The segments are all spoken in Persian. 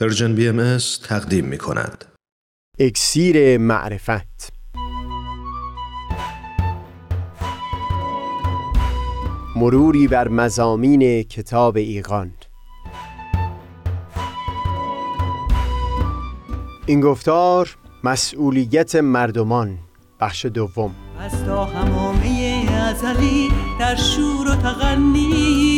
Persian BM تقدیم می کند. اکسیر معرفت. مروری بر مضامین کتاب ایقان این گفتار مسئولیت مردمان. بخش دوم. از تا حمامه ازلی در شور و تغنیست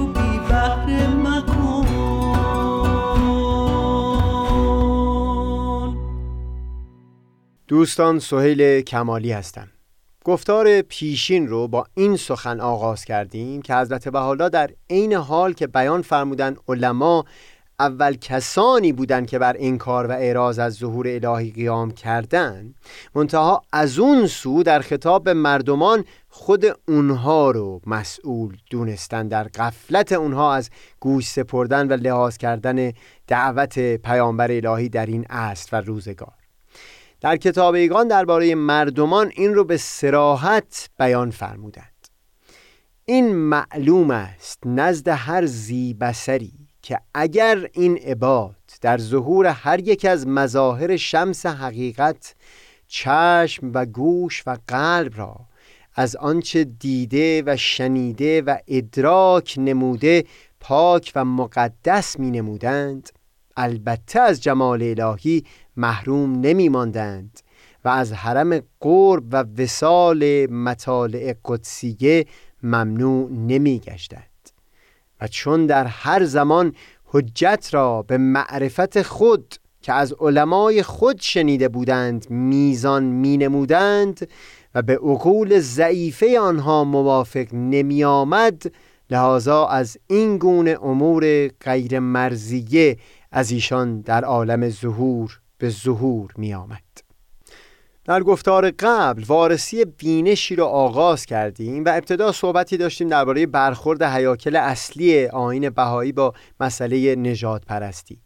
دوستان سهیل کمالی هستم. گفتار پیشین رو با این سخن آغاز کردیم که حضرت بحالا در عین حال که بیان فرمودن علما اول کسانی بودند که بر انکار و اعراض از ظهور الهی قیام کردند منتها از اون سو در خطاب به مردمان خود اونها رو مسئول دونستن. در قفلت اونها از گوش سپردن و لحاظ کردن دعوت پیامبر الهی در این عصر و روزگار. در کتاب ایگان درباره مردمان این رو به سراحت بیان فرمودند. این معلوم است نزد هر زیبسری که اگر این عباد در ظهور هر یک از مظاهر شمس حقیقت چشم و گوش و قلب را از آنچه دیده و شنیده و ادراک نموده پاک و مقدس می نمودند البته از جمال الهی محروم نمی ماندند و از حرم قرب و وسال مطالع قدسیه ممنوع نمی گشتند و چون در هر زمان حجت را به معرفت خود که از علمای خود شنیده بودند میزان می نمودند و به عقول ضعیفه آنها موافق نمی آمد لحاظا از این گونه امور غیر مرزیه از ایشان در عالم ظهور به ظهور می آمد در گفتار قبل وارسی بینشی را آغاز کردیم و ابتدا صحبتی داشتیم درباره برخورد حیاکل اصلی آین بهایی با مسئله نجات پرستی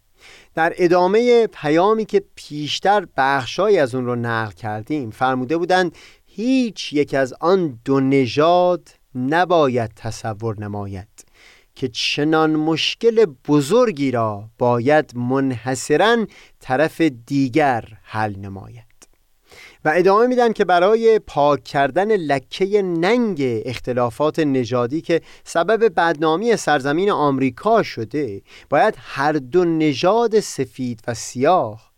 در ادامه پیامی که پیشتر بخشای از اون رو نقل کردیم فرموده بودند هیچ یک از آن دو نژاد نباید تصور نماید. که چنان مشکل بزرگی را باید منحصرا طرف دیگر حل نماید. و ادامه میدن که برای پاک کردن لکه ننگ اختلافات نژادی که سبب بدنامی سرزمین آمریکا شده باید هر دو نژاد سفید و سیاه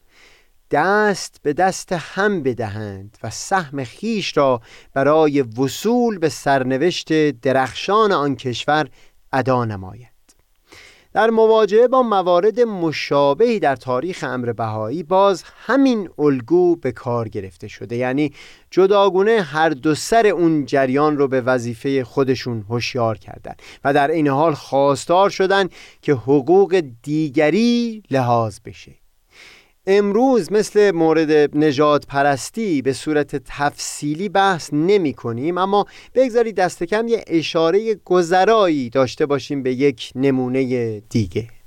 دست به دست هم بدهند و سهم خیش را برای وصول به سرنوشت درخشان آن کشور ادا نماید. در مواجهه با موارد مشابهی در تاریخ امر بهایی باز همین الگو به کار گرفته شده. یعنی جداگونه هر دو سر اون جریان رو به وظیفه خودشون هوشیار کردن و در این حال خواستار شدن که حقوق دیگری لحاظ بشه. امروز مثل مورد نجات پرستی به صورت تفصیلی بحث نمی کنیم اما بگذارید دست کم یه اشاره گذرایی داشته باشیم به یک نمونه دیگه.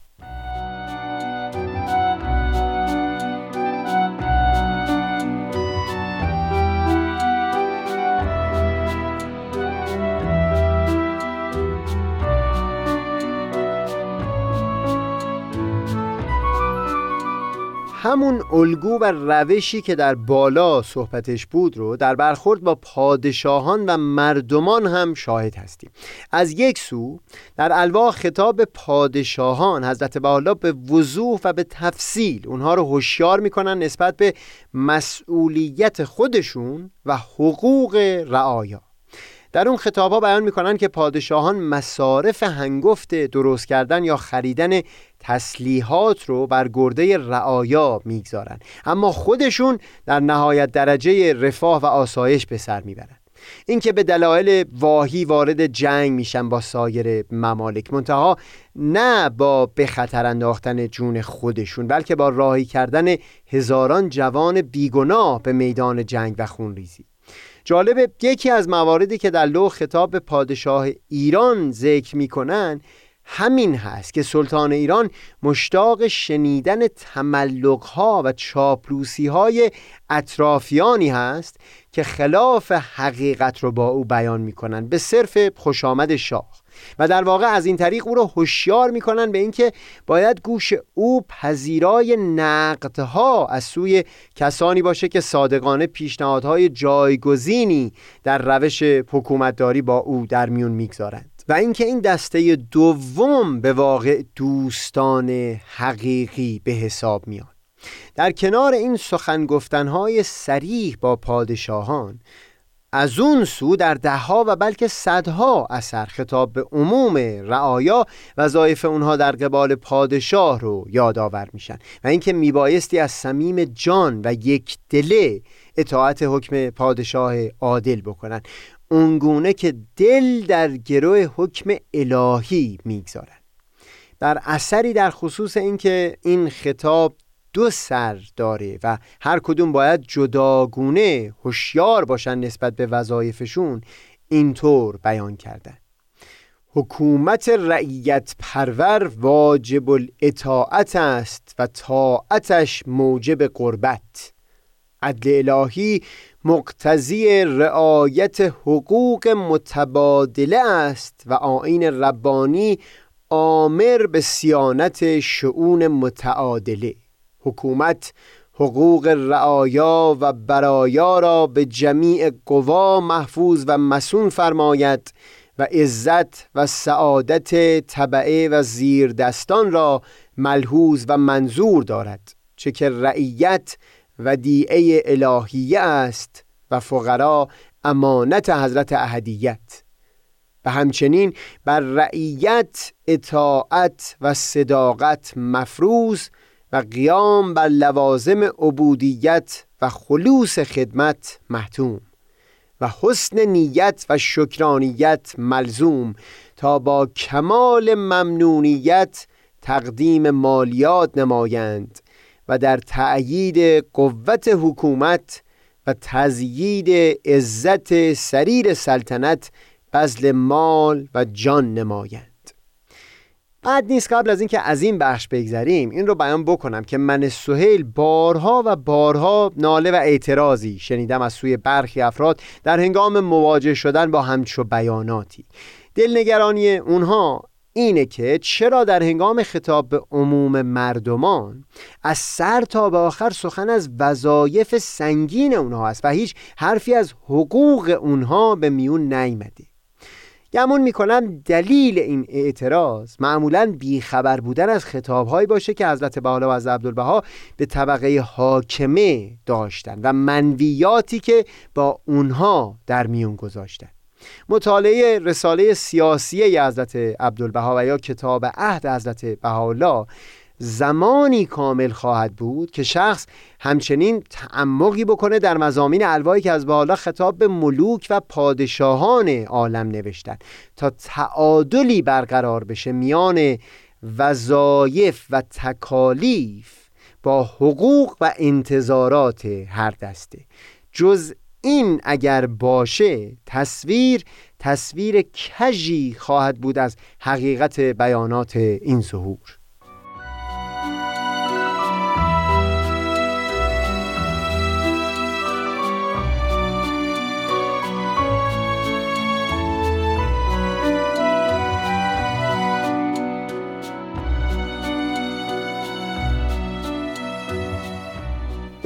همون الگو و روشی که در بالا صحبتش بود رو در برخورد با پادشاهان و مردمان هم شاهد هستیم. از یک سو در الواح خطاب پادشاهان حضرت بالا به وضوح و به تفصیل اونها رو هوشیار می‌کنن نسبت به مسئولیت خودشون و حقوق رعایا. در اون خطاب ها بیان می‌کنن که پادشاهان مصارف هنگفت درست کردن یا خریدن تسلیحات رو بر گرده رعایا می‌گذارن. اما خودشون در نهایت درجه رفاه و آسایش به سر می‌برن. اینکه به دلایل واهی وارد جنگ میشن با سایر ممالک منتها نه با به خطر انداختن جون خودشون بلکه با راهی کردن هزاران جوان بیگناه به میدان جنگ و خونریزی. جالب یکی از مواردی که در لوح خطاب به پادشاه ایران ذکر می‌کنن همین هست که سلطان ایران مشتاق شنیدن تملقها و چاپلوسی های اطرافیانی هست که خلاف حقیقت رو با او بیان می‌کنن به صرف خوش آمد شاه. و در واقع از این طریق او را هوشیار می‌کنن به اینکه باید گوش او پذیرای نقدها از سوی کسانی باشه که صادقانه پیشنهادهای جایگزینی در روش حکومتداری با او در میون می‌گذارند. و اینکه این دسته دوم به واقع دوستان حقیقی به حساب میاد. در کنار این سخن گفتنهای سریح با پادشاهان از اون سو در دهها و بلکه صدها اثر خطاب به عموم رعایا وظایف اونها در قبال پادشاه رو یادآور میشن و اینکه میبایستی از صمیم جان و یک دله اطاعت حکم پادشاه عادل بکنن. اونگونه که دل در گروه حکم الهی می‌گذارن. در اثری در خصوص اینکه این خطاب دو سر داره و هر کدوم باید جداگونه هوشیار باشن نسبت به وظایفشون اینطور بیان کردن. حکومت رعیت پرور واجب الاطاعت است و طاعتش موجب قربت. عدل الهی مقتضی رعایت حقوق متبادله است و آین ربانی آمر به سیانت شعون متعادله. حکومت حقوق رعایا و برایا را به جمیع قوا محفوظ و مسون فرماید و عزت و سعادت طبعه و زیر دستان را ملحوظ و منظور دارد چه که رعیت و دیعه الهیه است و فقرا امانت حضرت اهدیت و همچنین بر رعیت اطاعت و صداقت مفروض و قیام بر لوازم عبودیت و خلوص خدمت محتوم و حسن نیت و شکرانیت ملزوم تا با کمال ممنونیت تقدیم مالیات نمایند و در تأیید قوت حکومت و تزیید عزت سریر سلطنت بذل مال و جان نمایند. بعد نیست قبل از اینکه از این بخش بگذریم این رو بیان بکنم که من سهیل بارها و بارها ناله و اعتراضی شنیدم از سوی برخی افراد در هنگام مواجه شدن با همچو بیاناتی. دلنگرانی اونها اینه که چرا در هنگام خطاب به عموم مردمان از سر تا به آخر سخن از وظایف سنگین اونها است و هیچ حرفی از حقوق اونها به میون نیمده گمون می‌کنم دلیل این اعتراض معمولا بیخبر بودن از خطابهایی باشه که حضرت بحالا و از عبدالبها به طبقه حاکمه داشتن و منویاتی که با اونها در میون گذاشتن. مطالعه رساله سیاسی حضرت عبدالبها و یا کتاب عهد حضرت بهاءالله زمانی کامل خواهد بود که شخص همچنین تعمقی بکنه در مزامین الوایی که از بالا خطاب به ملوک و پادشاهان عالم نوشتن تا تعادلی برقرار بشه میان وظایف و تکالیف با حقوق و انتظارات هر دسته. جز این اگر باشه تصویر تصویر کجی خواهد بود از حقیقت بیانات این ظهور.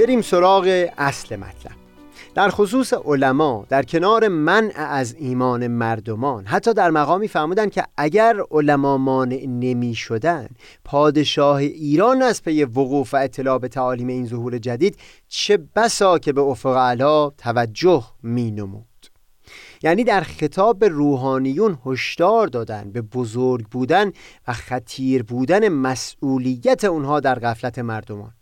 بریم سراغ اصل مطلب. در خصوص علما در کنار منع از ایمان مردمان حتی در مقامی فرمودند که اگر علما مانع نمی شدن پادشاه ایران از پی وقوف و اطلاع به تعالیم این ظهور جدید چه بسا که به افق علا توجه می نمود. یعنی در خطاب روحانیون هشدار دادن به بزرگ بودن و خطیر بودن مسئولیت اونها در غفلت مردمان.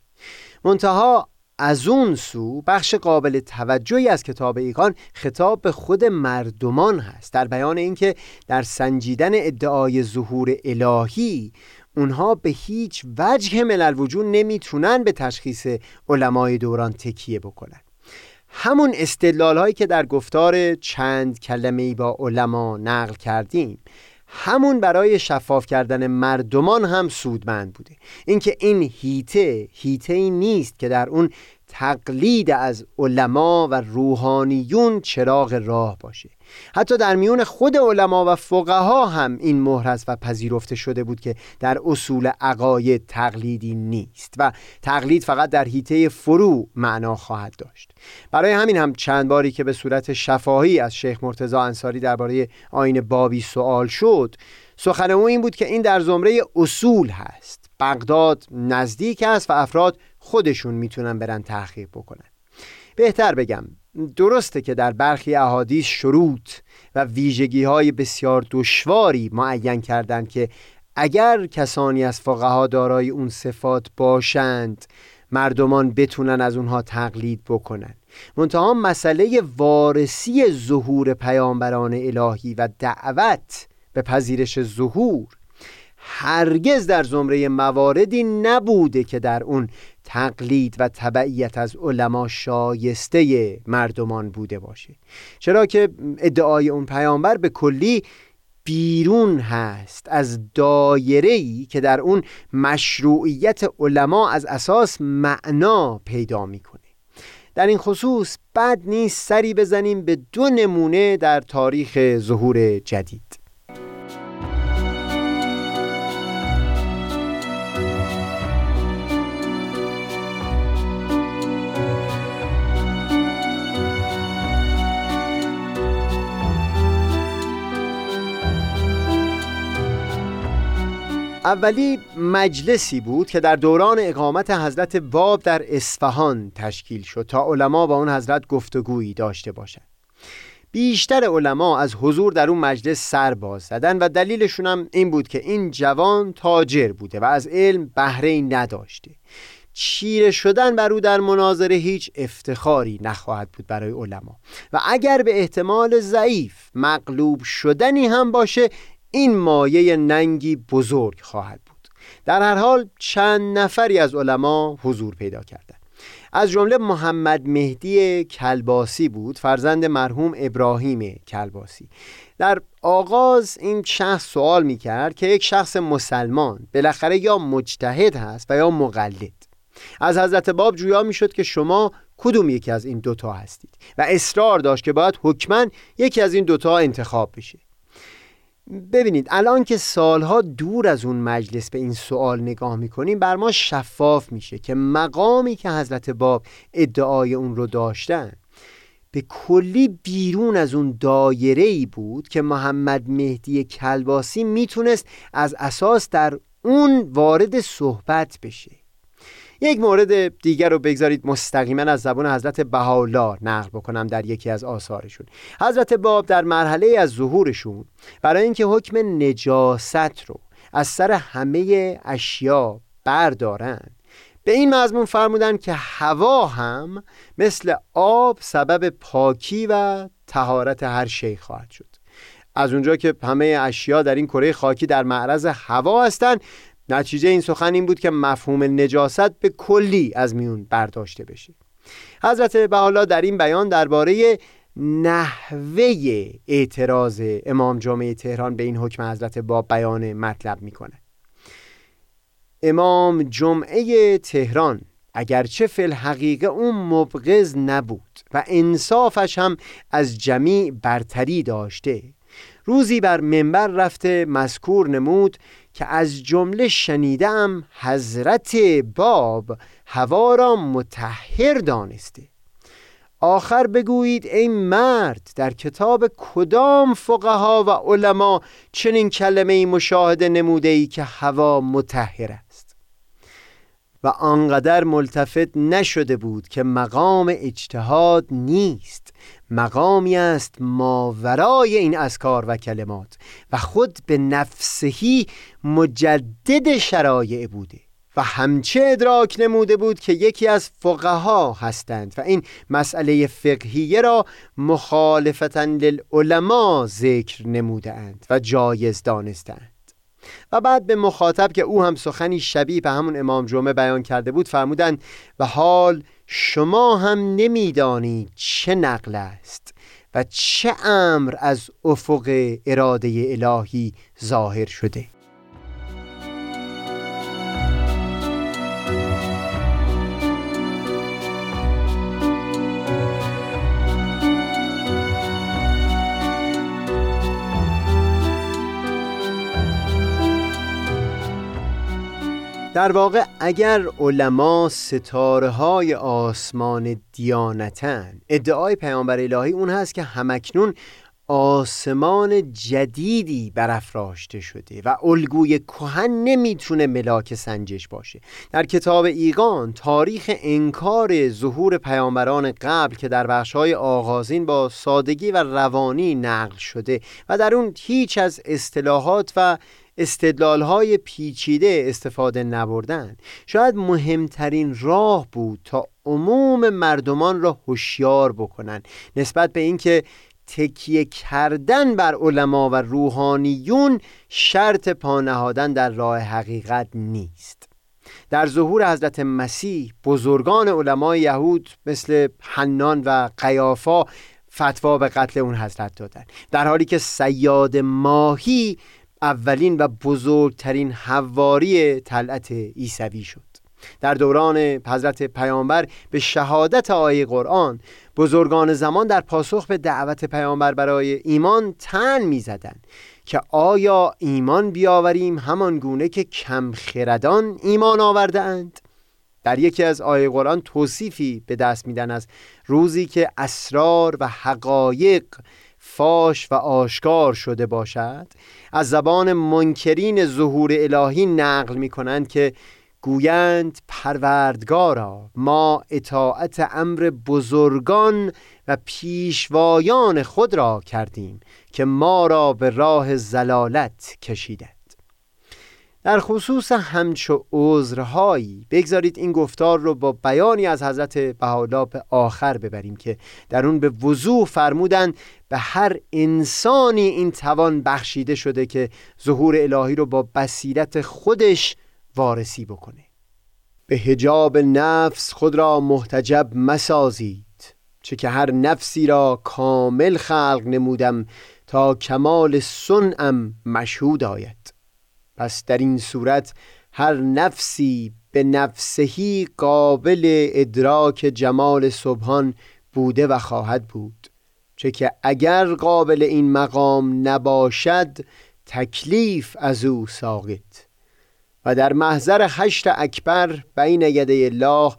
منتها از اون سو بخش قابل توجهی از کتاب ایقان خطاب به خود مردمان هست. در بیان اینکه در سنجیدن ادعای ظهور الهی اونها به هیچ وجه ملل وجود نمی‌تونن به تشخیص علمای دوران تکیه بکنن. همون استدلال هایی که در گفتار چند کلمه با علما نقل کردیم. همون برای شفاف کردن مردمان هم سودمند بوده. اینکه این هیته هیته ای نیست که در اون تقلید از علما و روحانیون چراغ راه باشه. حتی در میون خود علما و فقها هم این مهرز و پذیرفته شده بود که در اصول عقاید تقلیدی نیست و تقلید فقط در حیطه فرو معنا خواهد داشت. برای همین هم چند باری که به صورت شفاهی از شیخ مرتضی انصاری درباره آین بابی سوال شد سخن او این بود که این در زمره اصول هست. بغداد نزدیک است و افراد خودشون می‌تونن برن تحقیق بکنن. بهتر بگم درسته که در برخی احادیث شروط و ویژگی های بسیار دشواری معین کردند که اگر کسانی از فقها دارای اون صفات باشند مردمان بتونن از اونها تقلید بکنن. منتها مسئله وارسی ظهور پیامبران الهی و دعوت به پذیرش ظهور هرگز در زمره مواردی نبوده که در اون تقلید و تبعیت از علما شایسته مردمان بوده باشه. چرا که ادعای اون پیامبر به کلی بیرون هست از دایره که در اون مشروعیت علما از اساس معنا پیدا می‌کنه. در این خصوص بد نیست سری بزنیم به دو نمونه در تاریخ ظهور جدید. اولی مجلسی بود که در دوران اقامت حضرت باب در اصفهان تشکیل شد تا علما با اون حضرت گفتگویی داشته باشند. بیشتر علما از حضور در اون مجلس سر باز زدن و دلیلشون هم این بود که این جوان تاجر بوده و از علم بهره نداشته. چیره شدن بر او در مناظره هیچ افتخاری نخواهد بود برای علما. و اگر به احتمال ضعیف مغلوب شدنی هم باشه این مایه ننگی بزرگ خواهد بود. در هر حال چند نفری از علما حضور پیدا کردند. از جمله محمد مهدی کلباسی بود فرزند مرحوم ابراهیم کلباسی. در آغاز این شخص سوال می کرد که یک شخص مسلمان بالاخره یا مجتهد هست و یا مقلد. از حضرت باب جویا می شد که شما کدوم یکی از این دوتا هستید و اصرار داشت که باید حکما یکی از این دوتا انتخاب بشه. ببینید الان که سالها دور از اون مجلس به این سوال نگاه می‌کنیم بر ما شفاف میشه که مقامی که حضرت باب ادعای اون رو داشتن به کلی بیرون از اون دایره ای بود که محمد مهدی کلباسی می‌تونست از اساس در اون وارد صحبت بشه. یک مورد دیگر رو بگذارید. مستقیما از زبان حضرت بهاءالله نقل بکنم در یکی از آثارشون. حضرت باب در مرحله از ظهورشون برای اینکه حکم نجاست رو از سر همه اشیا بردارن به این مضمون فرمودن که هوا هم مثل آب سبب پاکی و تهارت هر شی خواهد شد. از اونجا که همه اشیا در این کره خاکی در معرض هوا هستند نتیجه این سخن این بود که مفهوم نجاست به کلی از میون برداشته بشه. حضرت بحالا در این بیان درباره نحوه اعتراض امام جامعه تهران به این حکم حضرت با بیان مطلب می‌کنه. امام جمعه تهران اگرچه فی الحقیقه اون مبغض نبود و انصافش هم از جمیع برتری داشته روزی بر منبر رفته مذکور نمود که از جمله شنیدم حضرت باب هوا را متحر دانسته. آخر بگویید ای مرد در کتاب کدام فقها و علما چنین کلمه مشاهده نموده ای که هوا متحر است؟ و آنقدر ملتفت نشده بود که مقام اجتهاد نیست. مقامی است ماورای این اسکار و کلمات و خود به نفسهی مجدد شرایع بوده و همچه ادراک نموده بود که یکی از فقها هستند و این مسئله فقهیه را مخالفتا للعلماء ذکر نموده اند و جایز دانستند. و بعد به مخاطب که او هم سخنی شبیه به همون امام جمعه بیان کرده بود فرمودند و حال شما هم نمی‌دانید چه نقل است و چه امر از افق اراده الهی ظاهر شده. در واقع اگر علما ستاره های آسمان دیانتن ادعای پیامبر الهی اون هست که همکنون آسمان جدیدی برافراشته شده و الگوی کهن نمی‌تونه ملاک سنجش باشه. در کتاب ایگان تاریخ انکار ظهور پیامبران قبل که در بخشهای آغازین با سادگی و روانی نقل شده و در اون هیچ از اصطلاحات و استدلال های پیچیده استفاده نبردن. شاید مهمترین راه بود تا عموم مردمان را هوشیار بکنن. نسبت به اینکه تکیه کردن بر علما و روحانیون شرط پانهادن در راه حقیقت نیست. در ظهور حضرت مسیح بزرگان علمای یهود مثل حنان و قیافا فتوا به قتل اون حضرت دادن. در حالی که سیاد ماهی اولین و بزرگترین حواری طلعت عیسوی شد در دوران حضرت پیامبر به شهادت آیه قرآن بزرگان زمان در پاسخ به دعوت پیامبر برای ایمان تن می‌زدند که آیا ایمان بیاوریم همان گونه که کمخردان ایمان آورده اند؟ در یکی از آیه قرآن توصیفی به دست میدن از روزی که اسرار و حقایق فاش و آشکار شده باشد از زبان منکرین ظهور الهی نقل می کنند که گویند پروردگارا ما اطاعت امر بزرگان و پیشوایان خود را کردیم که ما را به راه زلالت کشیده در خصوص همچو عذرهایی بگذارید این گفتار رو با بیانی از حضرت بهاءالله به آخر ببریم که در اون به وضوح فرمودن به هر انسانی این توان بخشیده شده که ظهور الهی رو با بصیرت خودش وارسی بکنه. به هجاب نفس خود را محتجب مسازید چه که هر نفسی را کامل خلق نمودم تا کمال سنم مشهود آید. پس در این صورت هر نفسی به نفسهی قابل ادراک جمال صبحان بوده و خواهد بود. چه که اگر قابل این مقام نباشد تکلیف از او ساقط. و در محضر حشر اکبر بین یده الله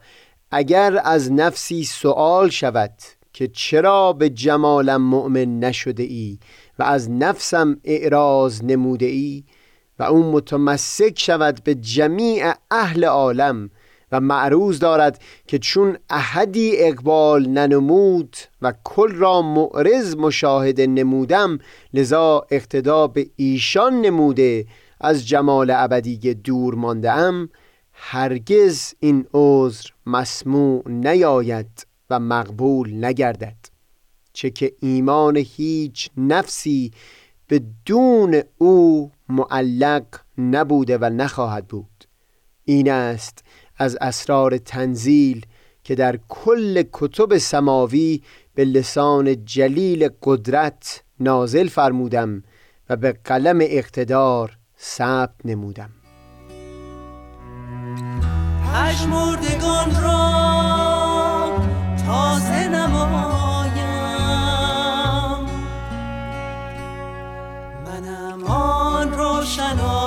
اگر از نفسی سوال شود که چرا به جمالم مؤمن نشده ای و از نفسم اعراض نموده ای و او متمسک شود به جمیع اهل عالم و معروض دارد که چون احدی اقبال ننمود و کل را معرض مشاهده نمودم لذا اقتدا به ایشان نموده از جمال ابدی دور مانده ام هرگز این عذر مسموع نیاید و مقبول نگردد. چه که ایمان هیچ نفسی به دون او معلق نبوده و نخواهد بود. این است از اسرار تنزیل که در کل کتب سماوی به لسان جلیل قدرت نازل فرمودم و به قلم اقتدار ثبت نمودم. پشمردگان را تازه نمان روشنا